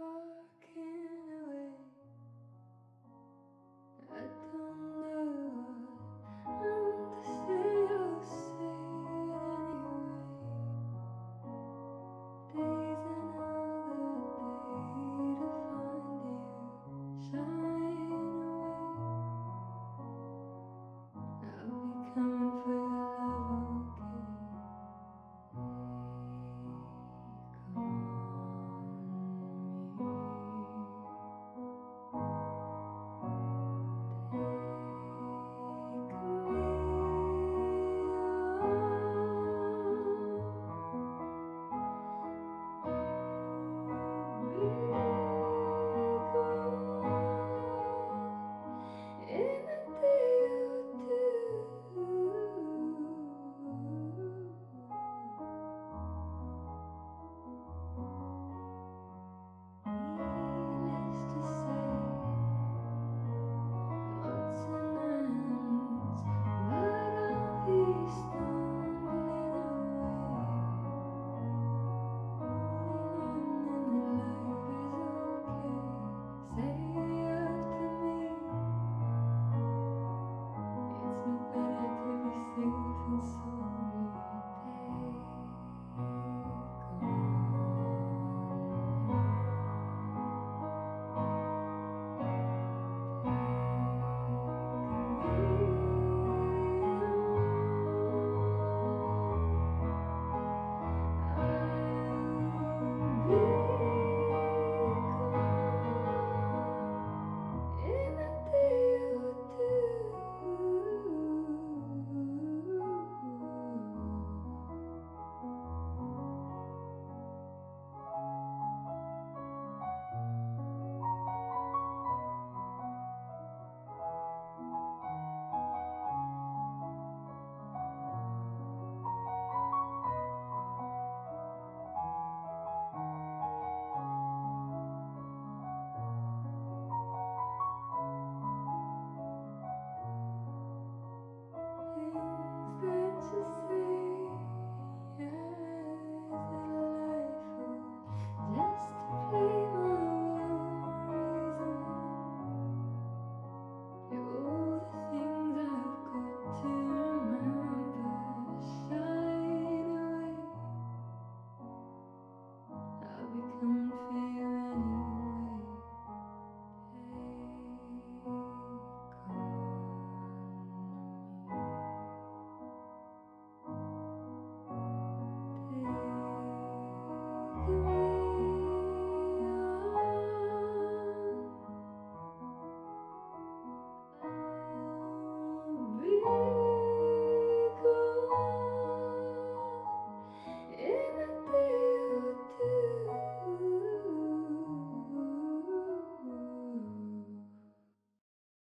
Oh.